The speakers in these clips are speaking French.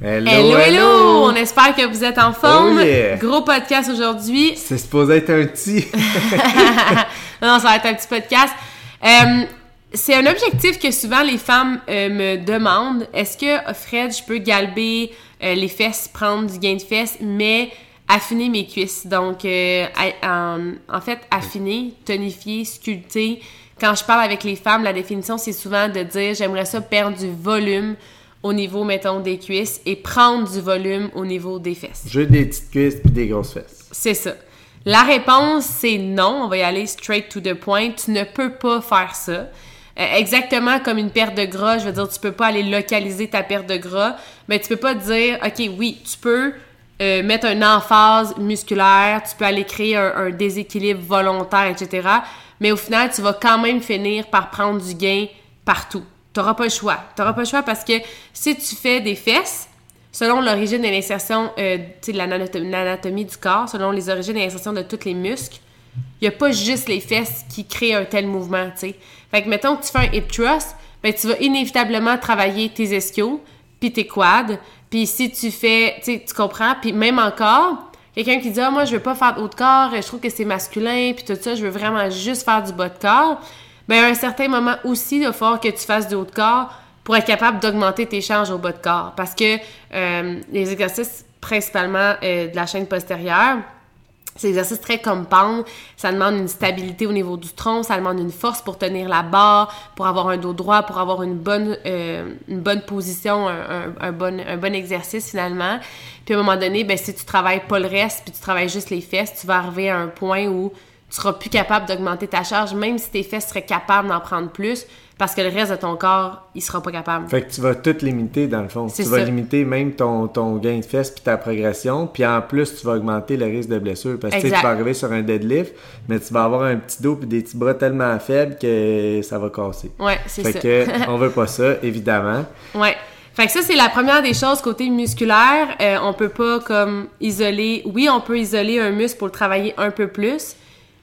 Hello, Hello, hello! On espère que vous êtes en forme. Oh yeah! Gros podcast aujourd'hui. C'est supposé être un petit. non, ça va être un petit podcast. Euh, c'est un objectif que souvent les femmes euh, me demandent. Est-ce que, Fred, je peux galber euh, les fesses, prendre du gain de fesses, mais affiner mes cuisses? Donc, en fait, affiner, tonifier, sculpter. Quand je parle avec les femmes, la définition, c'est souvent de dire j'aimerais ça perdre du volume au niveau, mettons, des cuisses et prendre du volume au niveau des fesses. J'ai des petites cuisses et des grosses fesses. C'est ça. La réponse, c'est non. On va y aller straight to the point. Tu ne peux pas faire ça. Euh, exactement comme une perte de gras, je veux dire, tu peux pas aller localiser ta perte de gras, mais tu peux pas dire, OK, oui, tu peux euh, mettre une emphase musculaire, tu peux aller créer un, un déséquilibre volontaire, etc. Mais au final, tu vas quand même finir par prendre du gain partout. Tu n'auras pas le choix. Tu n'auras pas le choix parce que si tu fais des fesses, selon l'origine et l'insertion euh, de l'anatomie du corps, selon les origines et l'insertion de tous les muscles, il n'y a pas juste les fesses qui créent un tel mouvement, tu. Fait que, mettons que tu fais un hip thrust, ben, tu vas inévitablement travailler tes ischios, puis tes quads, puis si tu fais, tu comprends, puis même encore, quelqu'un qui dit « Ah, moi, je veux pas faire de haut de corps, je trouve que c'est masculin, puis tout ça, je veux vraiment juste faire du bas de corps », ben, à un certain moment aussi, il va falloir que tu fasses du haut de corps pour être capable d'augmenter tes charges au bas de corps. Parce que euh, les exercices, principalement euh, de la chaîne postérieure, c'est des exercices très compound. Ça demande une stabilité au niveau du tronc, ça demande une force pour tenir la barre, pour avoir un dos droit, pour avoir une bonne, euh, une bonne position, un, un- un bon, un bon exercice finalement. Puis à un moment donné, ben, si tu travailles pas le reste, puis tu travailles juste les fesses, tu vas arriver à un point où tu seras plus capable d'augmenter ta charge, même si tes fesses seraient capables d'en prendre plus, parce que le reste de ton corps, il sera pas capable. Fait que tu vas tout limiter dans le fond. Tu vas limiter même ton, ton gain de fesses puis ta progression. Puis en plus, tu vas augmenter le risque de blessure. Parce que tu vas arriver sur un deadlift, mais tu vas avoir un petit dos puis des petits bras tellement faibles que ça va casser. Ouais, c'est Fait ça. que on veut pas ça, évidemment. Ouais. Fait que ça, c'est la première des choses côté musculaire. Euh, on peut pas comme isoler. Oui, on peut isoler un muscle pour le travailler un peu plus,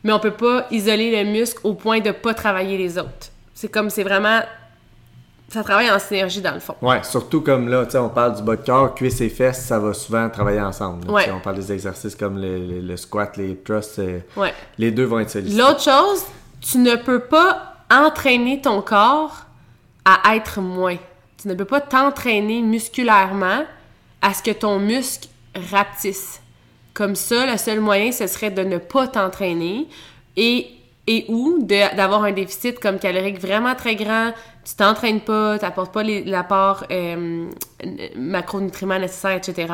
mais on peut pas isoler le muscle au point de pas travailler les autres. C'est comme, c'est vraiment. Ça travaille en synergie dans le fond. Ouais, surtout comme là, tu sais, on parle du bas de corps, cuisses et fesses, ça va souvent travailler ensemble. là. Ouais. On parle des exercices comme le, le- le squat, les thrusts, euh, Ouais. les deux vont être sollicités. L'autre chose, tu ne peux pas entraîner ton corps à être moins. Tu ne peux pas t'entraîner musculairement à ce que ton muscle rapetisse. Comme ça, le seul moyen, ce serait de ne pas t'entraîner et, et ou d'avoir un déficit comme calorique vraiment très grand, tu t'entraînes pas, tu n'apportes pas l'apport euh, macronutriments nécessaires, etc.,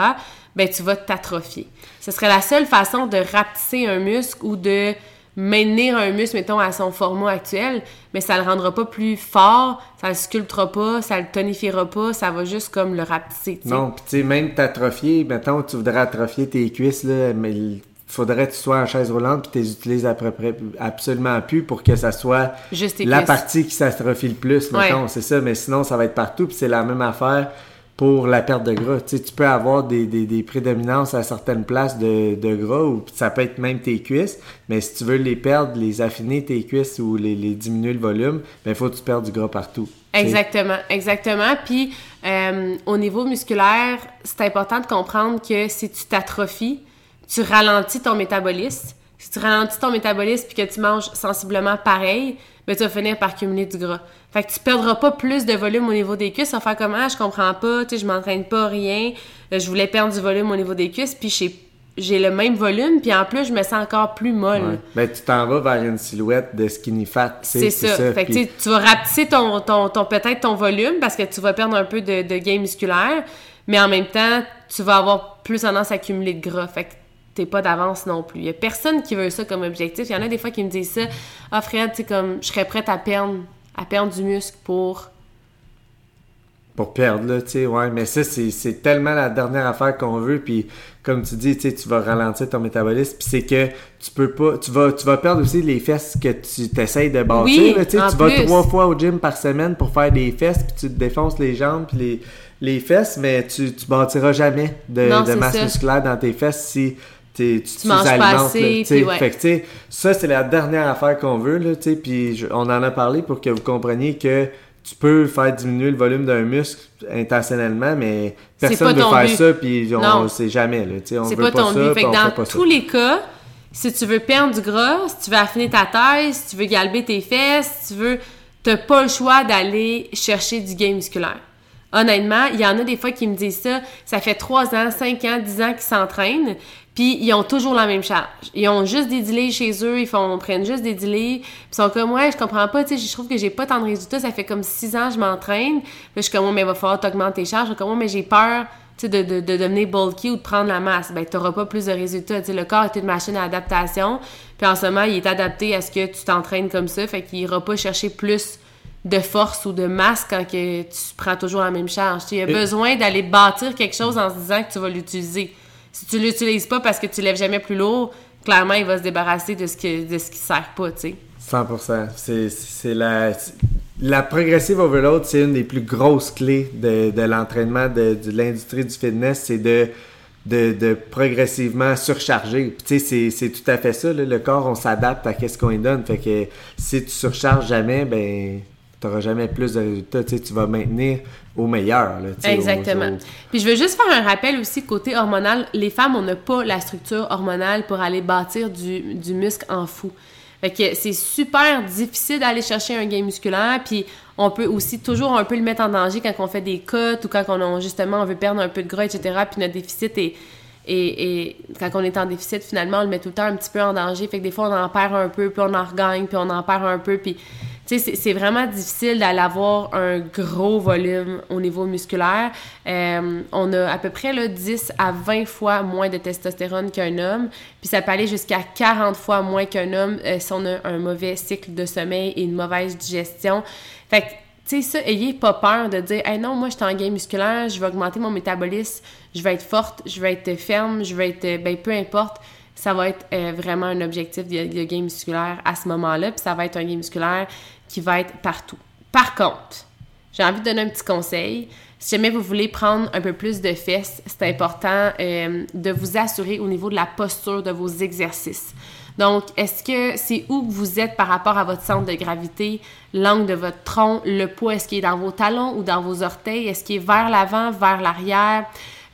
ben tu vas t'atrophier. Ce serait la seule façon de rapetisser un muscle ou de maintenir un muscle, mettons, à son format actuel, mais ça le rendra pas plus fort, ça le sculptera pas, ça le tonifiera pas, ça va juste comme le rapetisser. Non, puis tu sais, même t'atrophier, mettons, tu voudrais atrophier tes cuisses, là, mais il faudrait que tu sois en chaise roulante puis tu les utilises à peu près absolument plus pour que ça soit Juste la cuisses. partie qui s'atrophie le plus, mettons, Ouais. c'est ça, mais sinon ça va être partout, puis c'est la même affaire pour la perte de gras. Tu peux avoir des, prédominances à certaines places de, gras, ou ça peut être même tes cuisses, mais si tu veux les perdre, les affiner tes cuisses ou les, diminuer le volume, ben il faut que tu perdes du gras partout. Exactement, exactement. Puis euh, au niveau musculaire, c'est important de comprendre que si tu t'atrophies, tu ralentis ton métabolisme. Si tu ralentis ton métabolisme puis que tu manges sensiblement pareil, ben tu vas finir par cumuler du gras. Fait que tu perdras pas plus de volume au niveau des cuisses. Ça va faire comme ah, je comprends pas, tu sais, je m'entraîne pas rien. Euh, Je voulais perdre du volume au niveau des cuisses, puis j'ai j'ai le même volume, puis en plus je me sens encore plus molle. Ouais. Ben, tu t'en vas vers une silhouette de skinny fat. C'est ça. Fait que puis- tu vas rapetisser ton, ton, ton peut-être ton volume parce que tu vas perdre un peu de, de gain musculaire, mais en même temps, tu vas avoir plus tendance à accumuler de gras. Fait que t'es pas d'avance non plus. Il y a personne qui veut ça comme objectif. Il y en a des fois qui me disent ça. Ah, Fred, tu sais, comme, je serais prête à perdre, à perdre du muscle pour pour perdre, là, tu sais, ouais. Mais ça, c'est tellement la dernière affaire qu'on veut, puis comme tu dis, tu sais, tu vas ralentir ton métabolisme, puis c'est que tu peux pas, tu vas, tu vas perdre aussi les fesses que tu t'essayes de bâtir, Oui, là, tu sais, en tu vas trois fois au gym par semaine pour faire des fesses, puis tu te défonces les jambes, puis les, les fesses, mais tu, tu bâtiras jamais de, Non, de c'est masse ça. musculaire dans tes fesses si tu, tu manges pas assez, là, ouais. Fait que, ça, c'est la dernière affaire qu'on veut, là, puis je- on en a parlé pour que vous compreniez que tu peux faire diminuer le volume d'un muscle intentionnellement, mais personne ne veut faire but. ça, puis on le sait jamais, là, on C'est veut pas pas, ton ça, but. Fait que dans ça. tous les cas, si tu veux perdre du gras, si tu veux affiner ta taille, si tu veux galber tes fesses, si tu veux, t'as pas le choix d'aller chercher du gain musculaire. Honnêtement, il y en a des fois qui me disent ça. Ça fait 3 ans, 5 ans, 10 ans qu'ils s'entraînent, puis ils ont toujours la même charge. Ils ont juste des delays chez eux, ils font prennent juste des delays, puis ils sont comme ouais, je comprends pas, tu sais, je trouve que j'ai pas tant de résultats, ça fait comme 6 ans que je m'entraîne. Là, je suis comme ouais, mais il va falloir t'augmenter tes charges, je suis comme ouais, mais j'ai peur tu sais, de, de, de devenir bulky ou de prendre la masse, ben, tu n'auras pas plus de résultats. Tu sais, le corps est une machine à adaptation. Puis en ce moment, il est adapté à ce que tu t'entraînes comme ça. Fait qu'il ira pas chercher plus de force ou de masse quand que tu prends toujours la même charge. Tu sais, il y a Et- besoin d'aller bâtir quelque chose en se disant que tu vas l'utiliser. Si tu l'utilises pas parce que tu lèves jamais plus lourd, clairement, il va se débarrasser de ce, que, de ce qui sert pas, tu sais. 100%. C'est, c'est la, la progressive overload, c'est une des plus grosses clés de, de l'entraînement de, de l'industrie du fitness, c'est de, de, progressivement surcharger. Tu sais, c'est, tout à fait ça. Le corps, on s'adapte à ce qu'on lui donne. Fait que si tu surcharges jamais, ben t'auras jamais plus de résultats. Tu sais, tu vas maintenir au meilleur. Là, tu sais, au- Exactement. au- Puis je veux juste faire un rappel aussi côté hormonal. Les femmes, on n'a pas la structure hormonale pour aller bâtir du, du muscle en fou. Fait que c'est super difficile d'aller chercher un gain musculaire, puis on peut aussi toujours un peu le mettre en danger quand on fait des cuts ou quand on a, justement on veut perdre un peu de gras, etc. Puis notre déficit est, et, et quand on est en déficit, finalement, on le met tout le temps un petit peu en danger. Fait que des fois, on en perd un peu, puis on en regagne, puis on en perd un peu. Puis, tu c'est- vraiment difficile d'aller avoir un gros volume au niveau musculaire. Euh, on a à peu près là, 10 à 20 fois moins de testostérone qu'un homme. Puis ça peut aller jusqu'à 40 fois moins qu'un homme euh, si on a un mauvais cycle de sommeil et une mauvaise digestion. Fait que tu sais, ça, ayez pas peur de dire, hey, non, moi, je suis en gain musculaire, je vais augmenter mon métabolisme, je vais être forte, je vais être ferme, je vais être, ben, peu importe, ça va être euh, vraiment un objectif de gain musculaire à ce moment-là, puis ça va être un gain musculaire qui va être partout. Par contre, j'ai envie de donner un petit conseil. Si jamais vous voulez prendre un peu plus de fesses, c'est important euh, de vous assurer au niveau de la posture de vos exercices. Donc, est-ce que c'est où vous êtes par rapport à votre centre de gravité, l'angle de votre tronc, le poids, est-ce qu'il est dans vos talons ou dans vos orteils, est-ce qu'il est vers l'avant, vers l'arrière?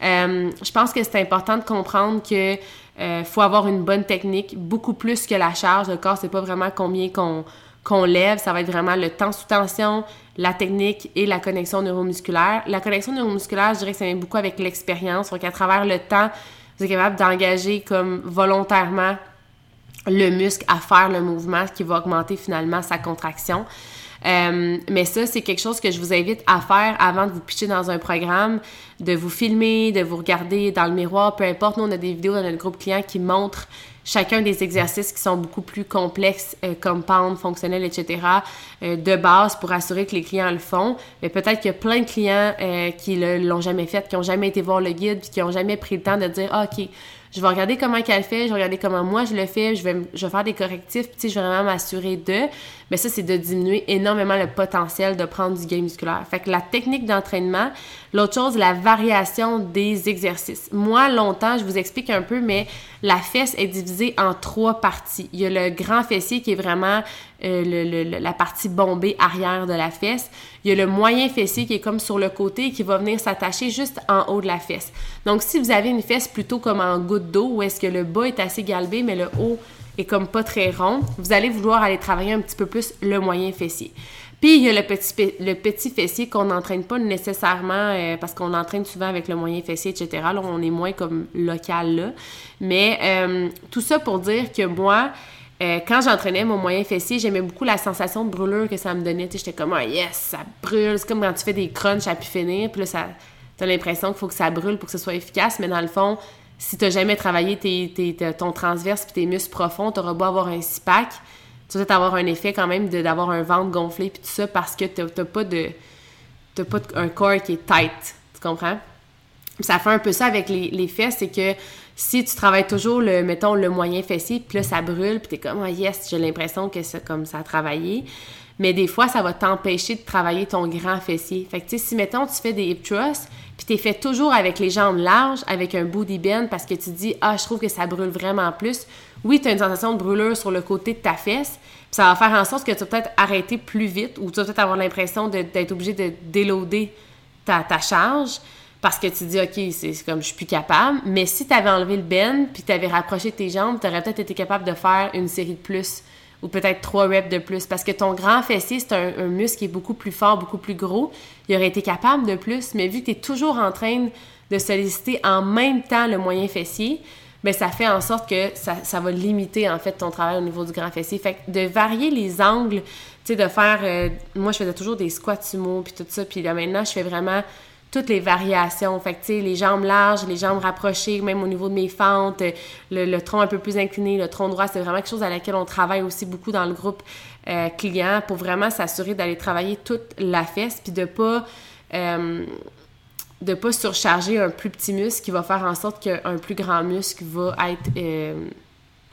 Euh, je pense que c'est important de comprendre que euh, faut avoir une bonne technique, beaucoup plus que la charge. Le corps, c'est pas vraiment combien qu'on qu'on lève, ça va être vraiment le temps sous tension, la technique et la connexion neuromusculaire. La connexion neuromusculaire, je dirais que ça vient beaucoup avec l'expérience. Donc, à travers le temps, vous êtes capable d'engager comme volontairement le muscle à faire le mouvement qui va augmenter finalement sa contraction. Euh, mais ça, c'est quelque chose que je vous invite à faire avant de vous pitcher dans un programme, de vous filmer, de vous regarder dans le miroir, peu importe. Nous, on a des vidéos dans notre groupe client qui montrent chacun des exercices qui sont beaucoup plus complexes, euh, compound, fonctionnels, etc., euh, de base pour assurer que les clients le font. Mais peut-être qu'il y a plein de clients euh, qui ne l'ont jamais fait, qui n'ont jamais été voir le guide, puis qui n'ont jamais pris le temps de dire ah, OK, je vais regarder comment qu'elle fait, je vais regarder comment moi je le fais, je vais, je vais faire des correctifs, puis je vais vraiment m'assurer de. Mais ça, c'est de diminuer énormément le potentiel de prendre du gain musculaire. Fait que la technique d'entraînement, l'autre chose, la variation des exercices. Moi, longtemps, je vous explique un peu, mais la fesse est divisée en trois parties. Il y a le grand fessier qui est vraiment euh, la partie bombée arrière de la fesse. Il y a le moyen fessier qui est comme sur le côté et qui va venir s'attacher juste en haut de la fesse. Donc, si vous avez une fesse plutôt comme en goutte d'eau, où est-ce que le bas est assez galbé, mais le haut est comme pas très rond, vous allez vouloir aller travailler un petit peu plus le moyen fessier. Puis il y a le petit, pe- le petit fessier qu'on n'entraîne pas nécessairement euh, parce qu'on l'entraîne souvent avec le moyen fessier, etc. Là, on est moins comme local là. Mais euh, tout ça pour dire que moi, euh, quand j'entraînais mon moyen fessier, j'aimais beaucoup la sensation de brûlure que ça me donnait. J'étais comme, ah yes, ça brûle. C'est comme quand tu fais des crunchs à pu finir. Puis là, ça, t'as l'impression qu'il faut que ça brûle pour que ce soit efficace. Mais dans le fond, si t'as jamais travaillé tes, tes- ton transverse puis tes muscles profonds, t'auras beau avoir un six-pack, tu vas peut-être avoir un effet quand même d'avoir un ventre gonflé puis tout ça parce que t'as pas de t'as pas un corps qui est tight. Tu comprends? Ça fait un peu ça avec les, les fesses, c'est que si tu travailles toujours le, mettons, le moyen fessier, puis là, ça brûle, puis t'es comme, oh yes, j'ai l'impression que c'est comme ça a travaillé. Mais des fois, ça va t'empêcher de travailler ton grand fessier. Fait que, tu sais, si, mettons, tu fais des hip thrusts, t'es fait toujours avec les jambes larges, avec un booty bend, parce que tu dis, ah, je trouve que ça brûle vraiment plus. Oui, tu as une sensation de brûlure sur le côté de ta fesse, puis ça va faire en sorte que tu vas peut-être arrêter plus vite, ou tu vas peut-être avoir l'impression d'être obligé de déloader ta, ta charge parce que tu dis, OK, c'est comme je suis plus capable. Mais si tu avais enlevé le bend puis tu avais rapproché tes jambes, tu aurais peut-être été capable de faire une série de plus ou peut-être trois reps de plus. Parce que ton grand fessier, c'est un, muscle qui est beaucoup plus fort, beaucoup plus gros. Il aurait été capable de plus, mais vu que tu es toujours en train de solliciter en même temps le moyen fessier, bien, ça fait en sorte que ça, va limiter en fait ton travail au niveau du grand fessier. Fait que de varier les angles, tu sais, de faire. Euh, moi, je faisais toujours des squats sumo puis tout ça, puis là maintenant, je fais vraiment toutes les variations. Fait que, tu sais, les jambes larges, les jambes rapprochées, même au niveau de mes fentes, le, tronc un peu plus incliné, le tronc droit, c'est vraiment quelque chose à laquelle on travaille aussi beaucoup dans le groupe euh, client pour vraiment s'assurer d'aller travailler toute la fesse puis de pas... Euh, pas surcharger un plus petit muscle qui va faire en sorte qu'un plus grand muscle va être euh,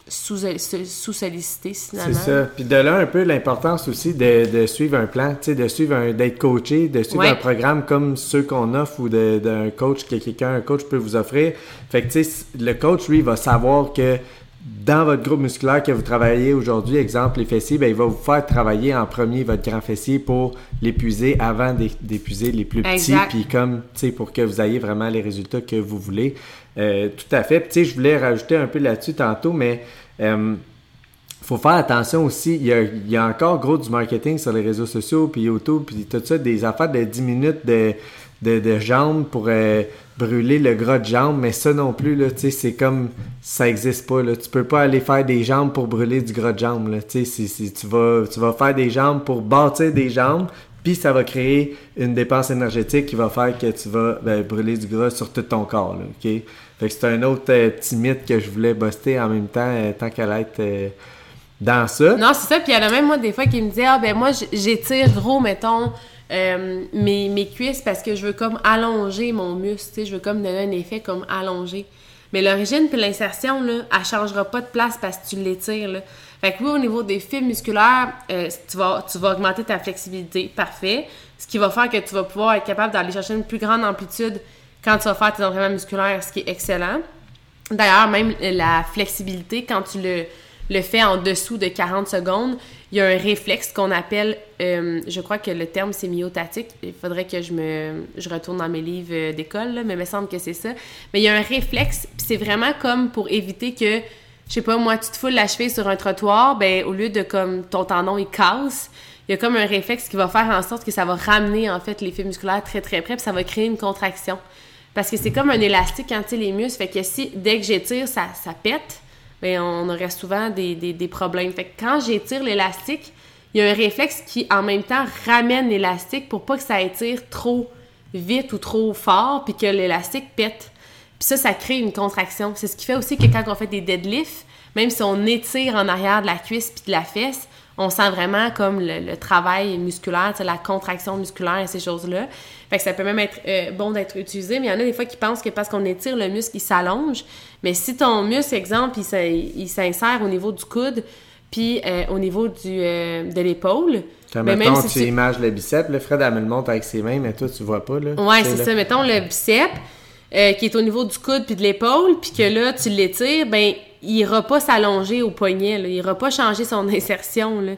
sous-sollicité, finalement. C'est ça. Puis de là, un peu l'importance aussi de, de, suivre un plan, tu sais, de suivre d'être coaché, de suivre un programme comme ceux qu'on offre ou d'un coach que quelqu'un, un coach peut vous offrir. Fait que, tu sais, le coach, lui, va savoir que dans votre groupe musculaire que vous travaillez aujourd'hui, exemple les fessiers, ben, il va vous faire travailler en premier votre grand fessier pour l'épuiser avant d'épuiser les plus petits, puis comme, tu sais, pour que vous ayez vraiment les résultats que vous voulez. Euh, tout à fait. tu sais, je voulais rajouter un peu là-dessus tantôt, mais euh, faut faire attention aussi. Il y, a, il y, a, encore gros du marketing sur les réseaux sociaux, puis YouTube, puis tout ça, des affaires de 10 minutes de, de, jambes pour brûler le gras de jambes, mais ça non plus, là, tu c'est comme ça existe pas. Là. Tu peux pas aller faire des jambes pour brûler du gras de jambes. Là. Tu, sais, tu, vas, tu vas faire des jambes pour bâtir des jambes, puis ça va créer une dépense énergétique qui va faire que tu vas ben, brûler du gras sur tout ton corps. OK? Fait que c'est un autre euh, petit mythe que je voulais buster en même temps, euh, tant qu'elle être euh, dans ça. Non, c'est ça. Puis il y en a même moi des fois qui me disent Ah ben moi j'étire gros, mettons, mes, mes cuisses parce que je veux comme allonger mon muscle, je veux comme donner un effet comme allongé. Mais l'origine puis l'insertion, là, elle changera pas de place parce que tu l'étires, là. Fait que oui, au niveau des fibres musculaires, tu, vas, tu vas augmenter ta flexibilité, parfait. Ce qui va faire que tu vas pouvoir être capable d'aller chercher une plus grande amplitude quand tu vas faire tes entraînements musculaires, ce qui est excellent. D'ailleurs, même la flexibilité, quand tu le, le fais en dessous de 40 secondes, il y a un réflexe qu'on appelle, euh, je crois que le terme c'est myotatique. Il faudrait que je me je retourne dans mes livres euh, d'école, mais il me semble que c'est ça. Mais il y a un réflexe, puis c'est vraiment comme pour éviter que, je sais pas, moi, tu te foules la cheville sur un trottoir, ben au lieu de comme ton tendon il casse, il y a comme un réflexe qui va faire en sorte que ça va ramener en fait les fibres musculaires très très près, puis ça va créer une contraction. Parce que c'est comme un élastique quand tu les muscles. Fait que si, dès que j'étire, ça, ça pète, bien, on aurait souvent des, des, problèmes. Fait que quand j'étire l'élastique, il y a un réflexe qui, en même temps, ramène l'élastique pour pas que ça étire trop vite ou trop fort, puis que l'élastique pète. Puis ça, ça crée une contraction. C'est ce qui fait aussi que quand on fait des deadlifts, même si on étire en arrière de la cuisse puis de la fesse, on sent vraiment comme le, travail musculaire, la contraction musculaire et ces choses-là. Fait que ça peut même être euh, bon d'être utilisé, mais il y en a des fois qui pensent que parce qu'on étire le muscle, il s'allonge. Mais si ton muscle, exemple, il s'insère au niveau du coude, puis euh, au niveau du, euh, de l'épaule. Quand ben, mettons, tu images le bicep, le Fred, elle me le montre avec ses mains, mais toi, tu vois pas, là. Ouais, c'est ça. Mettons le bicep, qui est au niveau du coude puis de l'épaule, puis que là, tu l'étires, ben il ira pas s'allonger au poignet, là. il ira pas changer son insertion. Là.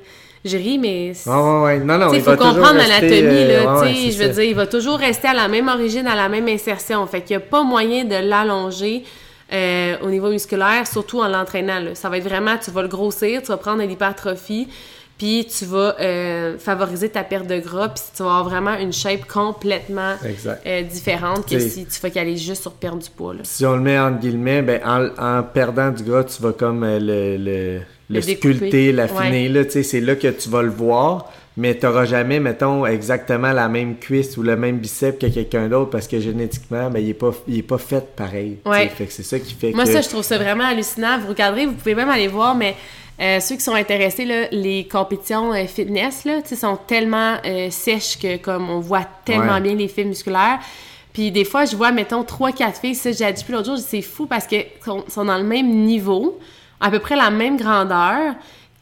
Je ris, mais. Oh, ouais, non, non, il faut comprendre l'anatomie. Euh, je veux dire, il va toujours rester à la même origine, à la même insertion. Fait qu'il n'y a pas moyen de l'allonger euh, au niveau musculaire, surtout en l'entraînant. Ça va être vraiment, tu vas le grossir, tu vas prendre de l'hypertrophie, puis tu vas euh, favoriser ta perte de gras, puis tu vas avoir vraiment une shape complètement euh, différente que si tu focalises juste sur perdre du poids. Là. Si on le met en guillemets, ben, en, perdant du gras, tu vas comme le, le, sculpter, l'affiner. C'est là que tu vas le voir, mais tu n'auras jamais, mettons, exactement la même cuisse ou le même bicep que quelqu'un d'autre parce que génétiquement, ben, il n'est pas, pas fait pareil. Ouais. c'est ça qui fait Moi, ça, je trouve ça vraiment hallucinant. Vous regarderez, vous pouvez même aller voir, mais Euh, ceux qui sont intéressés, là, les compétitions euh, fitness, là, sont tellement euh, sèches que comme on voit tellement Ouais. bien les fibres musculaires. Puis des fois, je vois, mettons, 3-4 filles, ça, j'ai dit plus l'autre jour, c'est fou parce qu'elles sont, sont dans le même niveau, à peu près la même grandeur.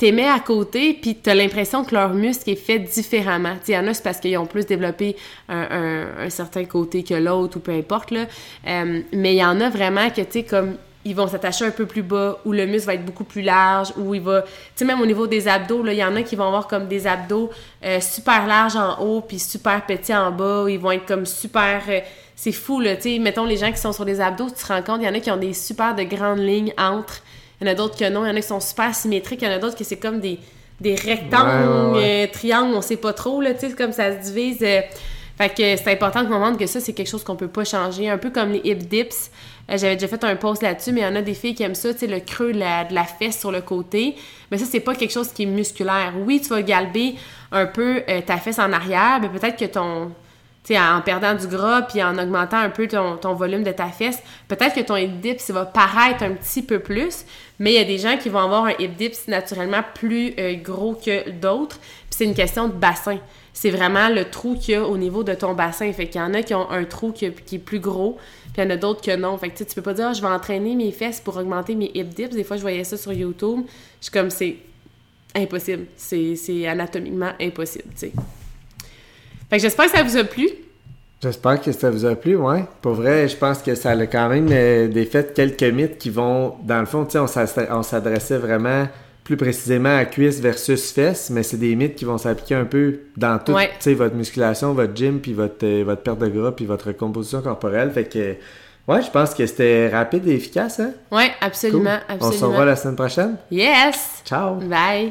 T'es mets à côté, puis t'as l'impression que leur muscle est fait différemment. Il y en a, c'est parce qu'ils ont plus développé un, certain côté que l'autre, ou peu importe. Euh, mais il y en a vraiment que, tu sais, comme ils vont s'attacher un peu plus bas, ou le muscle va être beaucoup plus large, ou il va... Tu sais, même au niveau des abdos, là, il y en a qui vont avoir comme des abdos euh, super larges en haut, puis super petits en bas, ou ils vont être comme super... euh, c'est fou, là, tu sais, mettons les gens qui sont sur des abdos, tu te rends compte, il y en a qui ont des super de grandes lignes entre, il y en a d'autres que non, il y en a qui sont super symétriques, il y en a d'autres que c'est comme des, des rectangles, Ouais, ouais, ouais. euh, triangles, on sait pas trop, là, tu sais, comme ça se divise... euh, fait que c'est important de comprendre que ça, c'est quelque chose qu'on peut pas changer. Un peu comme les hip dips. Euh, J'avais déjà fait un post là-dessus, mais il y en a des filles qui aiment ça, tu sais, le creux de la, de la fesse sur le côté. Mais ça, c'est pas quelque chose qui est musculaire. Oui, tu vas galber un peu ta fesse en arrière, mais peut-être que ton... Tu sais, en perdant du gras puis en augmentant un peu ton, volume de ta fesse, peut-être que ton hip dips va paraître un petit peu plus, mais il y a des gens qui vont avoir un hip dips naturellement plus euh, gros que d'autres. Puis c'est une question de bassin c'est vraiment le trou qu'il y a au niveau de ton bassin. Fait qu'il y en a qui ont un trou qui, est plus gros, puis il y en a d'autres que non. Fait que tu peux pas dire, Ah, je vais entraîner mes fesses pour augmenter mes hip dips. Des fois, je voyais ça sur YouTube. Je suis comme, c'est impossible. C'est anatomiquement impossible, tu. Fait que j'espère que ça vous a plu. J'espère que ça vous a plu, ouais. Pour vrai, je pense que ça a quand même euh, défait quelques mythes qui vont, dans le fond, tu sais, on s'adressait vraiment plus précisément à cuisse versus fesses, mais c'est des mythes qui vont s'appliquer un peu dans toute, Ouais. tu sais, votre musculation, votre gym, puis votre, euh, votre perte de gras, puis votre composition corporelle. Fait que, ouais, je pense que c'était rapide et efficace, hein? Ouais, absolument, Cool. On se absolument. revoit la semaine prochaine. Yes! Ciao! Bye!